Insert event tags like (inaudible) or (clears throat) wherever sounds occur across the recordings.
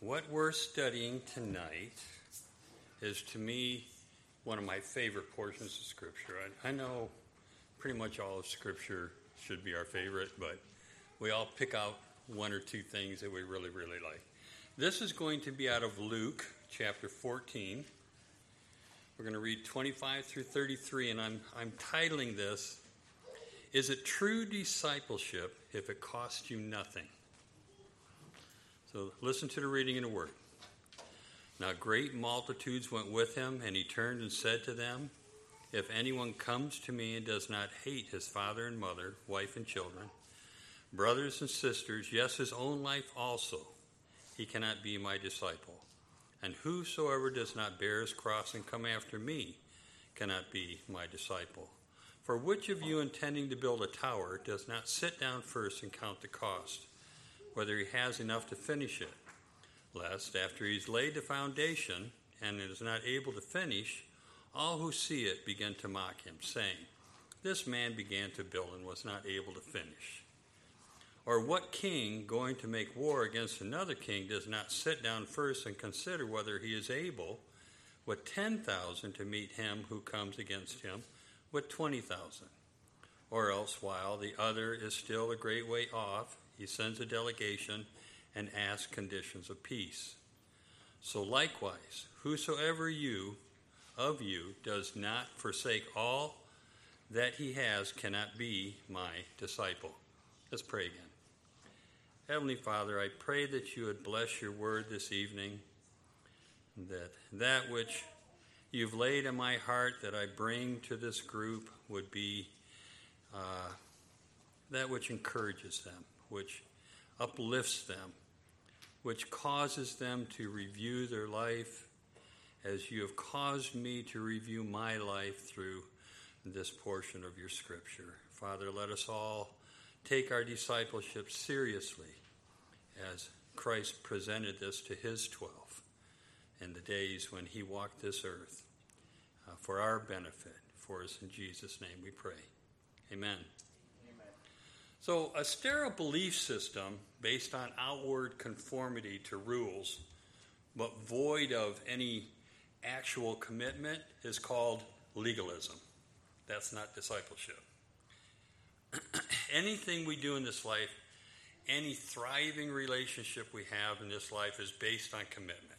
What we're studying tonight is to me one of my favorite portions of Scripture. I, I, know pretty much all of Scripture should be our favorite, but we all pick out one or two things that we really, really like. This is going to be out of Luke chapter 14. We're going to read 25 through 33, and I'm, I'm titling this Is It True Discipleship If It Costs You Nothing? So listen to the reading in the Word. Now great multitudes went with him, and he turned and said to them, If anyone comes to me and does not hate his father and mother, wife and children, brothers and sisters, yes, his own life also, he cannot be my disciple. And whosoever does not bear his cross and come after me cannot be my disciple. For which of you intending to build a tower does not sit down first and count the cost? Whether he has enough to finish it, lest after he's laid the foundation and is not able to finish, all who see it begin to mock him, saying, This man began to build and was not able to finish. Or what king going to make war against another king does not sit down first and consider whether he is able with 10,000 to meet him who comes against him with 20,000? Or else, while the other is still a great way off, he sends a delegation and asks conditions of peace. So likewise, whosoever you of you does not forsake all that he has cannot be my disciple. Let's pray again. Heavenly Father, I pray that you would bless your word this evening, that that which you've laid in my heart that I bring to this group would be uh, that which encourages them, which uplifts them, which causes them to review their life as you have caused me to review my life through this portion of your scripture. Father, let us all take our discipleship seriously as Christ presented this to his twelve in the days when he walked this earth uh, for our benefit. For us in Jesus' name we pray. Amen. So, a sterile belief system based on outward conformity to rules, but void of any actual commitment, is called legalism. That's not discipleship. (clears throat) Anything we do in this life, any thriving relationship we have in this life is based on commitment.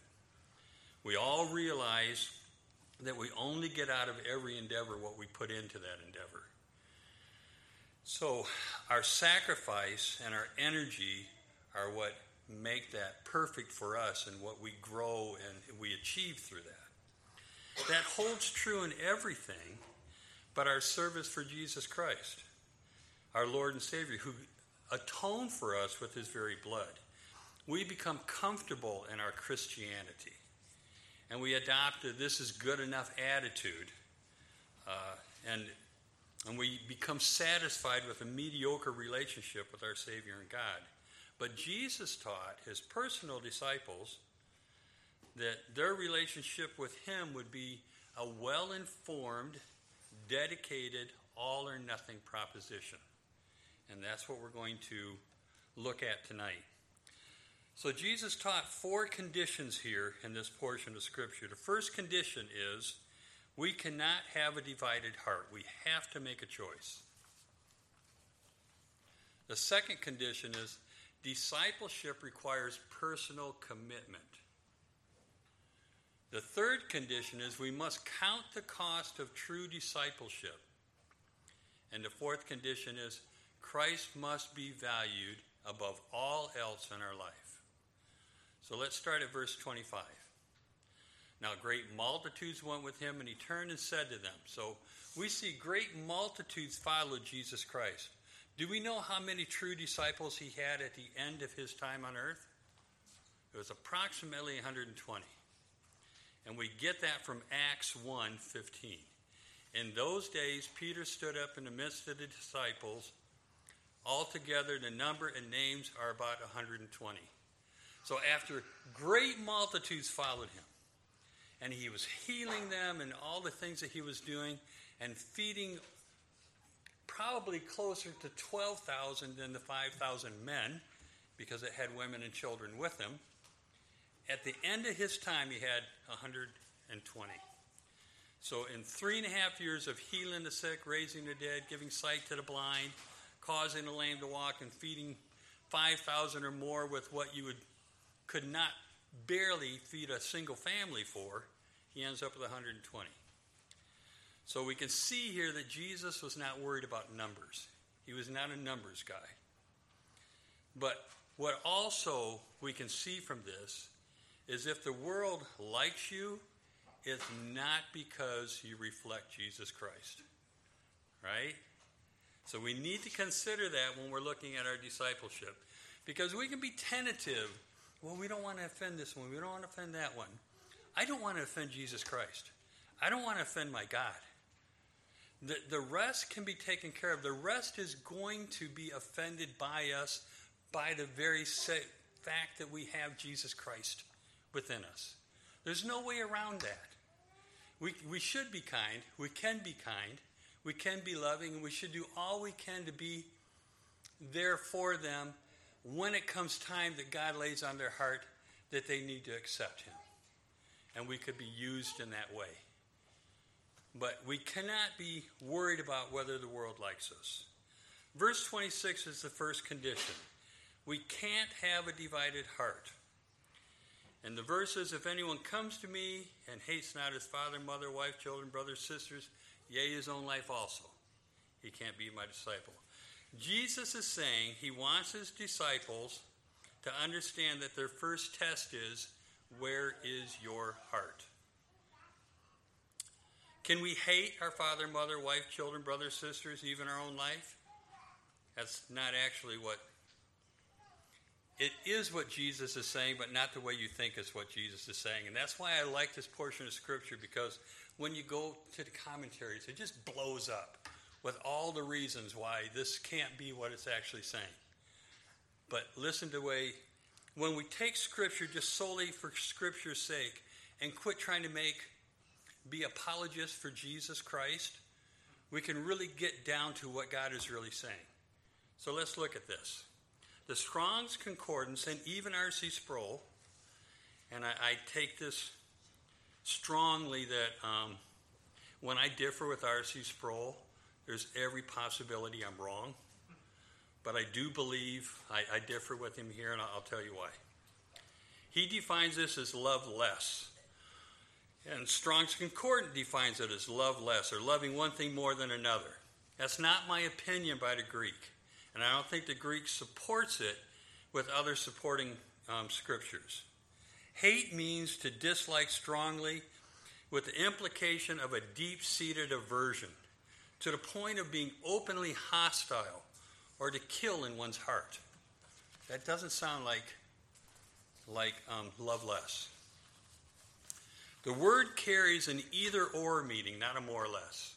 We all realize that we only get out of every endeavor what we put into that endeavor. So, our sacrifice and our energy are what make that perfect for us and what we grow and we achieve through that. That holds true in everything but our service for Jesus Christ, our Lord and Savior, who atoned for us with his very blood. We become comfortable in our Christianity and we adopt a this is good enough attitude. Uh, and and we become satisfied with a mediocre relationship with our Savior and God. But Jesus taught his personal disciples that their relationship with him would be a well informed, dedicated, all or nothing proposition. And that's what we're going to look at tonight. So, Jesus taught four conditions here in this portion of Scripture. The first condition is we cannot have a divided heart. We have to make a choice. The second condition is discipleship requires personal commitment. The third condition is we must count the cost of true discipleship. And the fourth condition is Christ must be valued above all else in our life. So let's start at verse 25. Now, great multitudes went with him, and he turned and said to them. So we see great multitudes followed Jesus Christ. Do we know how many true disciples he had at the end of his time on earth? It was approximately 120. And we get that from Acts 1 15. In those days, Peter stood up in the midst of the disciples. Altogether, the number and names are about 120. So, after great multitudes followed him, and he was healing them and all the things that he was doing and feeding probably closer to 12,000 than the 5,000 men because it had women and children with them. At the end of his time, he had 120. So, in three and a half years of healing the sick, raising the dead, giving sight to the blind, causing the lame to walk, and feeding 5,000 or more with what you would, could not barely feed a single family for, he ends up with 120. So we can see here that Jesus was not worried about numbers. He was not a numbers guy. But what also we can see from this is if the world likes you, it's not because you reflect Jesus Christ. Right? So we need to consider that when we're looking at our discipleship. Because we can be tentative. Well, we don't want to offend this one. We don't want to offend that one. I don't want to offend Jesus Christ. I don't want to offend my God. The, the rest can be taken care of. The rest is going to be offended by us by the very fact that we have Jesus Christ within us. There's no way around that. We, we should be kind. We can be kind. We can be loving. And we should do all we can to be there for them when it comes time that God lays on their heart that they need to accept Him. And we could be used in that way. But we cannot be worried about whether the world likes us. Verse 26 is the first condition. We can't have a divided heart. And the verse is If anyone comes to me and hates not his father, mother, wife, children, brothers, sisters, yea, his own life also, he can't be my disciple. Jesus is saying he wants his disciples to understand that their first test is where is your heart? Can we hate our father, mother, wife, children, brothers, sisters, even our own life? That's not actually what it is what Jesus is saying, but not the way you think is what Jesus is saying. And that's why I like this portion of Scripture because when you go to the commentaries, it just blows up with all the reasons why this can't be what it's actually saying. But listen to the way, when we take Scripture just solely for Scripture's sake and quit trying to make, be apologists for Jesus Christ, we can really get down to what God is really saying. So let's look at this. The Strong's Concordance and even R.C. Sproul, and I, I, take this strongly that um, when I differ with R.C. Sproul, there's every possibility I'm wrong. But I do believe I, I differ with him here, and I'll, tell you why. He defines this as love less. And Strong's Concordance defines it as love less, or loving one thing more than another. That's not my opinion by the Greek. And I don't think the Greek supports it with other supporting um, scriptures. Hate means to dislike strongly with the implication of a deep seated aversion to the point of being openly hostile or to kill in one's heart. That doesn't sound like, like um, love less. The word carries an either or meaning, not a more or less.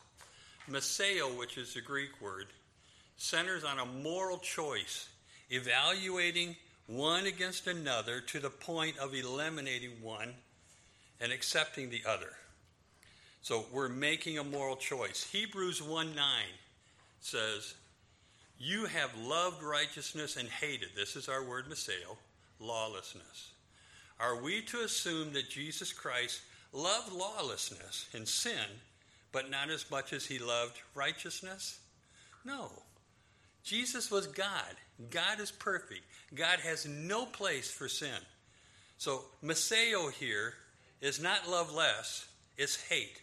Meseo, which is the Greek word, centers on a moral choice, evaluating one against another to the point of eliminating one and accepting the other. So we're making a moral choice. Hebrews 1 9 says, You have loved righteousness and hated, this is our word, Meseo, lawlessness. Are we to assume that Jesus Christ loved lawlessness and sin, but not as much as he loved righteousness? No. Jesus was God. God is perfect. God has no place for sin. So, Meseo here is not love less, it's hate.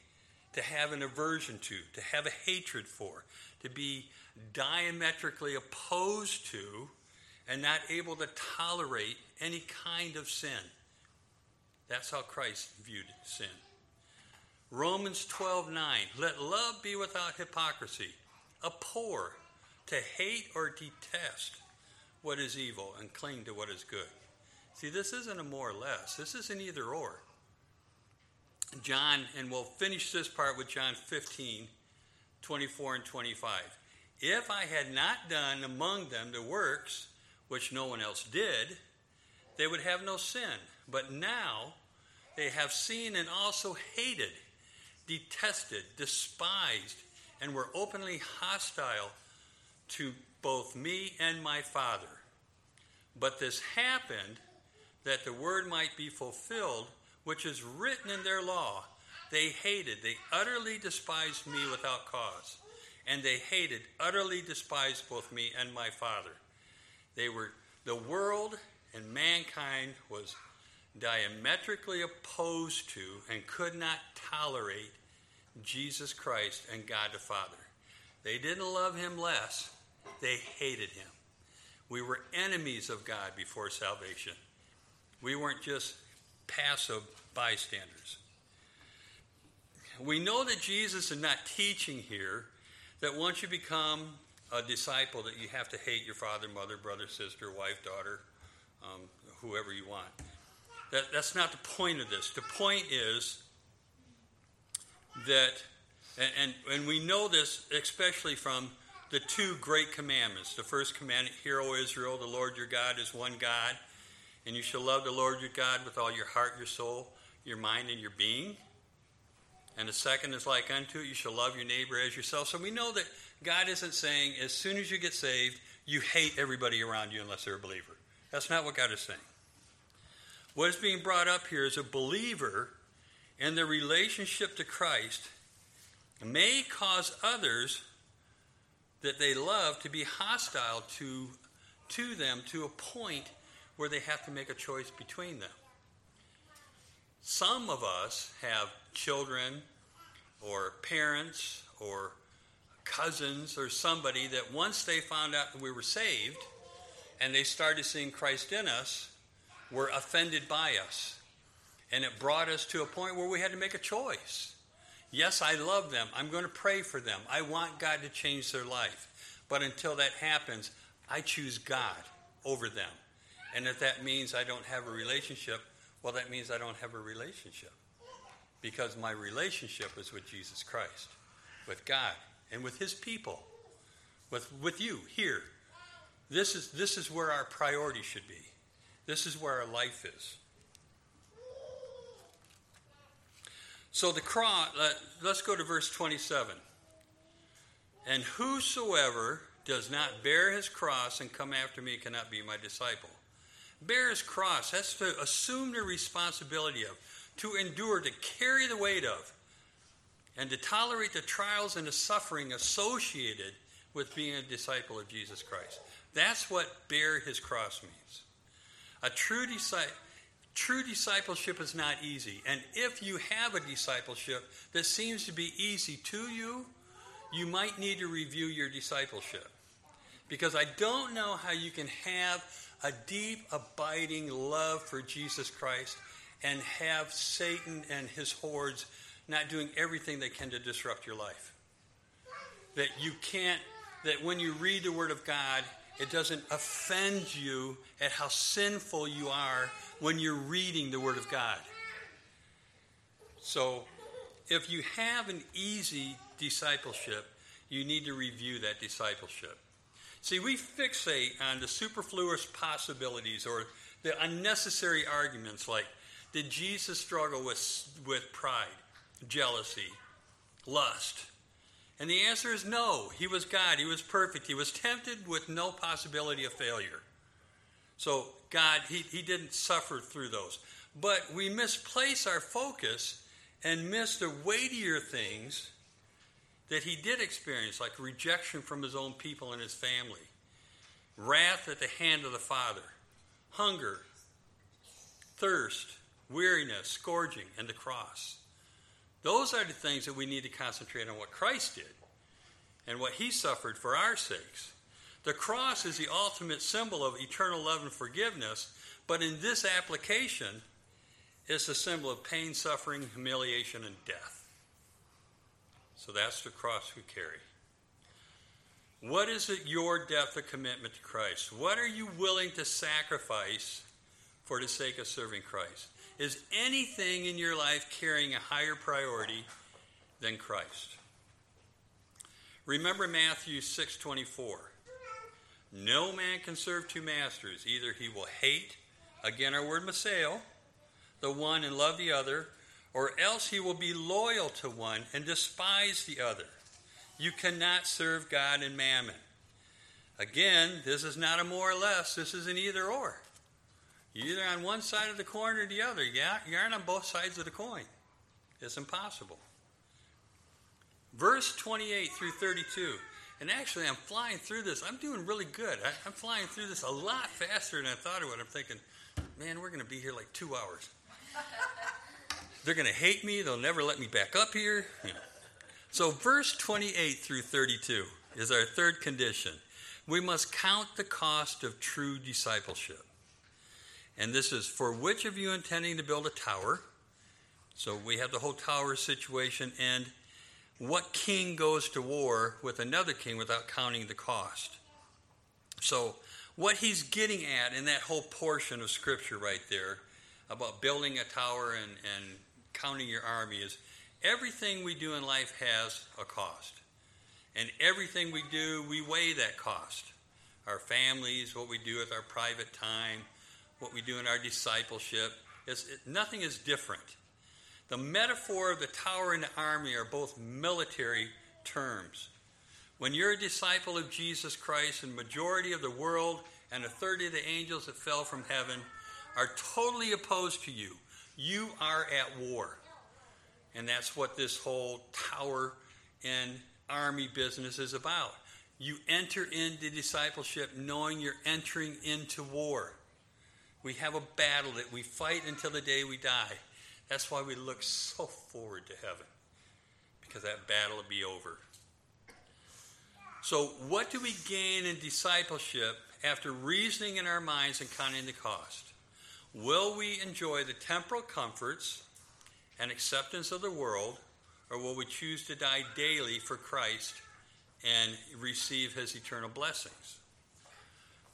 To have an aversion to, to have a hatred for, to be diametrically opposed to, and not able to tolerate any kind of sin. That's how Christ viewed sin. Romans 12 9. Let love be without hypocrisy. Abhor to hate or detest what is evil and cling to what is good. See, this isn't a more or less, this is an either or. John, and we'll finish this part with John 15, 24 and 25. If I had not done among them the works which no one else did, they would have no sin. But now they have seen and also hated, detested, despised, and were openly hostile to both me and my Father. But this happened that the word might be fulfilled, which is written in their law. They hated, they utterly despised me without cause. And they hated, utterly despised both me and my Father. They were, the world and mankind was diametrically opposed to and could not tolerate Jesus Christ and God the Father. They didn't love him less, they hated him. We were enemies of God before salvation. We weren't just passive bystanders. We know that Jesus is not teaching here that once you become a disciple that you have to hate your father, mother, brother, sister, wife, daughter, um, whoever you want. That, that's not the point of this. The point is that, and, and, and we know this especially from the two great commandments. The first commandment, Hear, O Israel, the Lord your God is one God, and you shall love the Lord your God with all your heart, your soul, your mind, and your being. And the second is like unto it, you shall love your neighbor as yourself. So we know that God isn't saying as soon as you get saved, you hate everybody around you unless they're a believer. That's not what God is saying. What is being brought up here is a believer and their relationship to Christ may cause others that they love to be hostile to, to them to a point where they have to make a choice between them. Some of us have children or parents or cousins or somebody that once they found out that we were saved and they started seeing Christ in us, were offended by us. And it brought us to a point where we had to make a choice. Yes, I love them. I'm going to pray for them. I want God to change their life. But until that happens, I choose God over them. And if that means I don't have a relationship, well, that means I don't have a relationship. Because my relationship is with Jesus Christ, with God, and with His people, with, with you here. This is, this is where our priority should be. This is where our life is. So the cross, uh, let's go to verse 27. And whosoever does not bear his cross and come after me cannot be my disciple. Bear his cross, that's to assume the responsibility of, to endure, to carry the weight of, and to tolerate the trials and the suffering associated with being a disciple of Jesus Christ. That's what bear his cross means. A true disciple True discipleship is not easy. And if you have a discipleship that seems to be easy to you, you might need to review your discipleship. Because I don't know how you can have a deep, abiding love for Jesus Christ and have Satan and his hordes not doing everything they can to disrupt your life. That you can't, that when you read the Word of God, it doesn't offend you at how sinful you are when you're reading the Word of God. So, if you have an easy discipleship, you need to review that discipleship. See, we fixate on the superfluous possibilities or the unnecessary arguments like did Jesus struggle with, with pride, jealousy, lust, and the answer is no. He was God. He was perfect. He was tempted with no possibility of failure. So, God, he, he didn't suffer through those. But we misplace our focus and miss the weightier things that he did experience, like rejection from his own people and his family, wrath at the hand of the Father, hunger, thirst, weariness, scourging, and the cross. Those are the things that we need to concentrate on what Christ did and what he suffered for our sakes. The cross is the ultimate symbol of eternal love and forgiveness, but in this application, it's a symbol of pain, suffering, humiliation, and death. So that's the cross we carry. What is it your depth of commitment to Christ? What are you willing to sacrifice for the sake of serving Christ? Is anything in your life carrying a higher priority than Christ? Remember Matthew 6:24. No man can serve two masters. Either he will hate, again our word meseo, the one and love the other, or else he will be loyal to one and despise the other. You cannot serve God and mammon. Again, this is not a more or less, this is an either or. You're either on one side of the coin or the other. You aren't on both sides of the coin. It's impossible. Verse 28 through 32. And actually, I'm flying through this. I'm doing really good. I, am flying through this a lot faster than I thought I would. I'm thinking, man, we're going to be here like two hours. They're going to hate me. They'll never let me back up here. So, verse 28 through 32 is our third condition. We must count the cost of true discipleship. And this is for which of you intending to build a tower? So we have the whole tower situation, and what king goes to war with another king without counting the cost? So, what he's getting at in that whole portion of scripture right there about building a tower and, and counting your army is everything we do in life has a cost. And everything we do, we weigh that cost. Our families, what we do with our private time, what we do in our discipleship, it, nothing is different. The metaphor of the tower and the army are both military terms. When you're a disciple of Jesus Christ, and majority of the world and a third of the angels that fell from heaven are totally opposed to you, you are at war. And that's what this whole tower and army business is about. You enter into discipleship knowing you're entering into war. We have a battle that we fight until the day we die. That's why we look so forward to heaven, because that battle will be over. So, what do we gain in discipleship after reasoning in our minds and counting the cost? Will we enjoy the temporal comforts and acceptance of the world, or will we choose to die daily for Christ and receive his eternal blessings?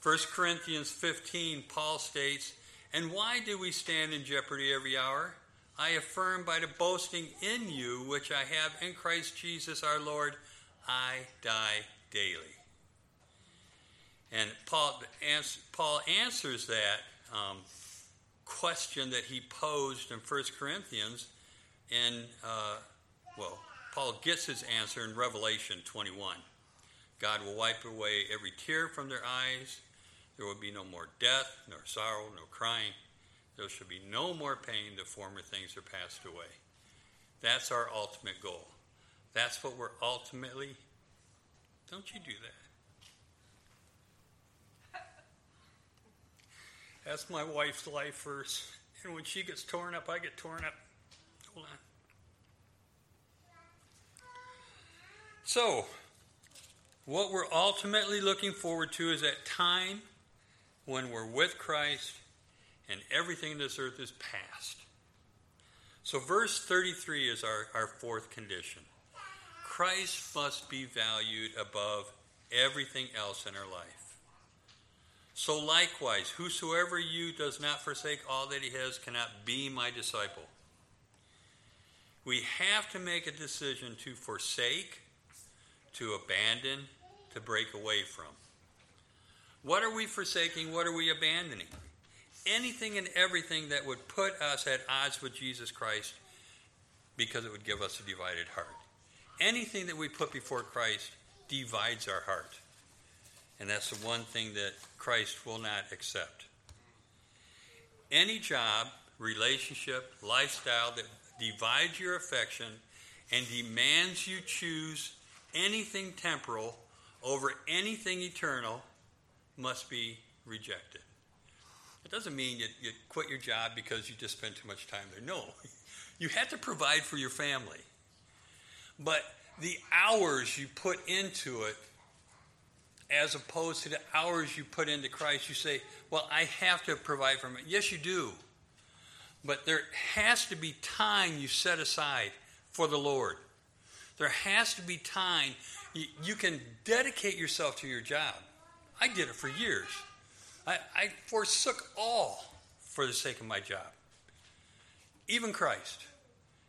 1 Corinthians 15, Paul states, And why do we stand in jeopardy every hour? I affirm by the boasting in you which I have in Christ Jesus our Lord, I die daily. And Paul, Paul answers that um, question that he posed in 1 Corinthians, and, uh, well, Paul gets his answer in Revelation 21. God will wipe away every tear from their eyes. There will be no more death, nor sorrow, nor crying there shall be no more pain, the former things are passed away. That's our ultimate goal. That's what we're ultimately. Don't you do that. That's my wife's life verse. And when she gets torn up, I get torn up. Hold on. So, what we're ultimately looking forward to is that time when we're with Christ and everything in this earth is past. So, verse 33 is our, our fourth condition Christ must be valued above everything else in our life. So, likewise, whosoever you does not forsake all that he has cannot be my disciple. We have to make a decision to forsake, to abandon, to break away from. What are we forsaking? What are we abandoning? anything and everything that would put us at odds with Jesus Christ because it would give us a divided heart. Anything that we put before Christ divides our heart. And that's the one thing that Christ will not accept. Any job, relationship, lifestyle that divides your affection and demands you choose anything temporal over anything eternal must be rejected. It doesn't mean you, you quit your job because you just spent too much time there. No, (laughs) you have to provide for your family. But the hours you put into it, as opposed to the hours you put into Christ, you say, Well, I have to provide for me. Yes, you do. But there has to be time you set aside for the Lord. There has to be time you, you can dedicate yourself to your job. I did it for years. I, I forsook all for the sake of my job, even Christ.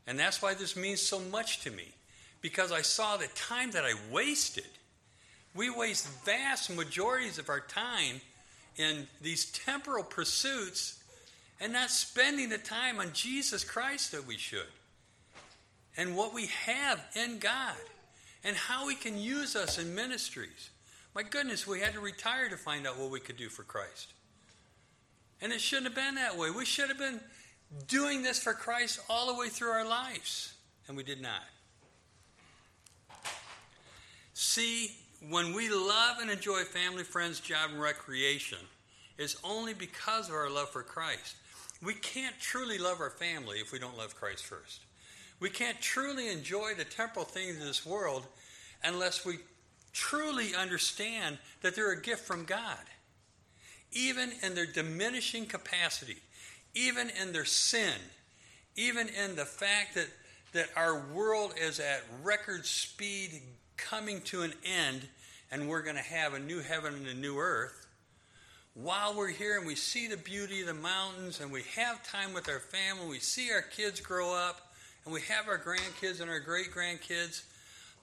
And that's why this means so much to me, because I saw the time that I wasted. We waste vast majorities of our time in these temporal pursuits and not spending the time on Jesus Christ that we should. And what we have in God and how He can use us in ministries. My goodness, we had to retire to find out what we could do for Christ. And it shouldn't have been that way. We should have been doing this for Christ all the way through our lives, and we did not. See, when we love and enjoy family, friends, job, and recreation, it's only because of our love for Christ. We can't truly love our family if we don't love Christ first. We can't truly enjoy the temporal things of this world unless we truly understand that they're a gift from God. Even in their diminishing capacity, even in their sin, even in the fact that, that our world is at record speed coming to an end and we're going to have a new heaven and a new earth, while we're here and we see the beauty of the mountains and we have time with our family, we see our kids grow up, and we have our grandkids and our great grandkids,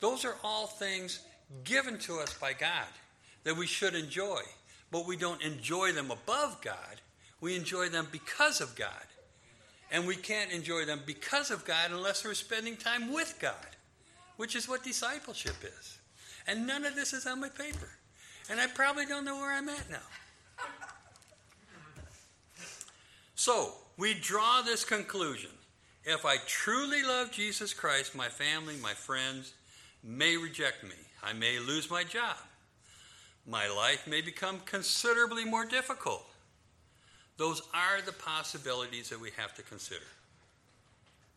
those are all things given to us by God that we should enjoy. But we don't enjoy them above God, we enjoy them because of God. And we can't enjoy them because of God unless we're spending time with God, which is what discipleship is. And none of this is on my paper. And I probably don't know where I'm at now. So, we draw this conclusion. If I truly love Jesus Christ, my family, my friends may reject me. I may lose my job. My life may become considerably more difficult. Those are the possibilities that we have to consider.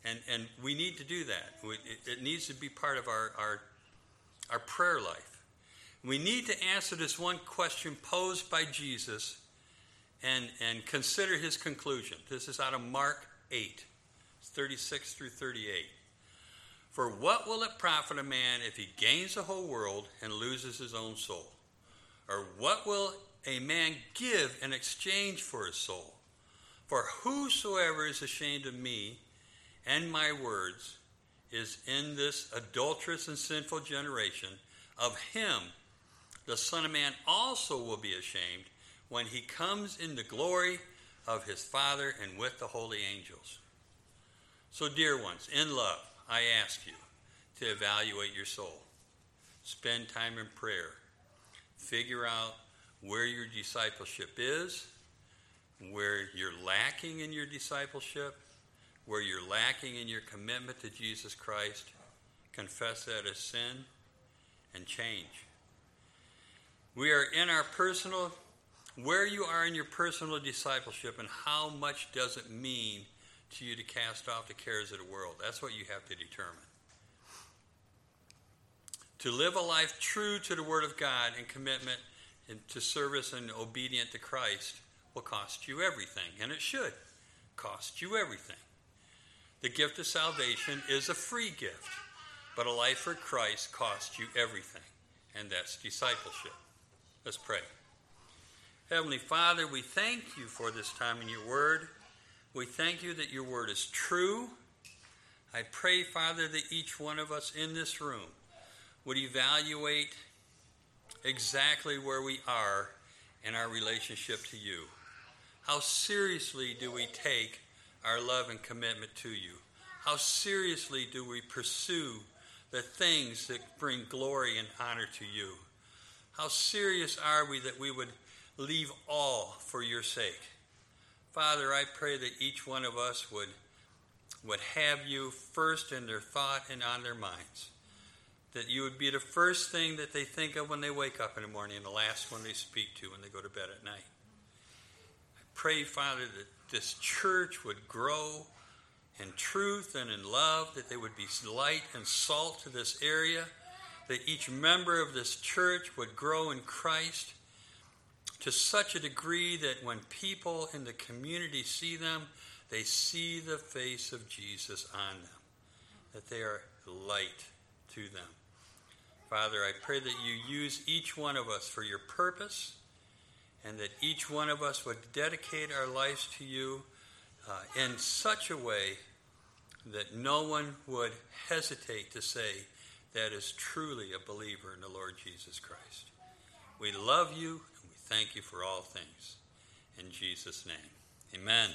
And, and we need to do that. It, it needs to be part of our, our, our prayer life. We need to answer this one question posed by Jesus and, and consider his conclusion. This is out of Mark 8, 36 through 38. For what will it profit a man if he gains the whole world and loses his own soul? Or what will a man give in exchange for his soul? For whosoever is ashamed of me and my words is in this adulterous and sinful generation, of him the Son of Man also will be ashamed when he comes in the glory of his Father and with the holy angels. So, dear ones, in love, I ask you to evaluate your soul. Spend time in prayer. Figure out where your discipleship is, where you're lacking in your discipleship, where you're lacking in your commitment to Jesus Christ. Confess that as sin and change. We are in our personal where you are in your personal discipleship and how much does it mean to you to cast off the cares of the world. That's what you have to determine. To live a life true to the Word of God and commitment and to service and obedient to Christ will cost you everything, and it should cost you everything. The gift of salvation is a free gift, but a life for Christ costs you everything, and that's discipleship. Let's pray. Heavenly Father, we thank you for this time in your word. We thank you that your word is true. I pray, Father, that each one of us in this room would evaluate exactly where we are in our relationship to you. How seriously do we take our love and commitment to you? How seriously do we pursue the things that bring glory and honor to you? How serious are we that we would leave all for your sake. Father, I pray that each one of us would, would have you first in their thought and on their minds. That you would be the first thing that they think of when they wake up in the morning and the last one they speak to when they go to bed at night. Pray, Father, that this church would grow in truth and in love, that they would be light and salt to this area, that each member of this church would grow in Christ to such a degree that when people in the community see them, they see the face of Jesus on them, that they are light to them. Father, I pray that you use each one of us for your purpose and that each one of us would dedicate our lives to you uh, in such a way that no one would hesitate to say that is truly a believer in the Lord Jesus Christ. We love you and we Thank you for all things. In Jesus' name, amen.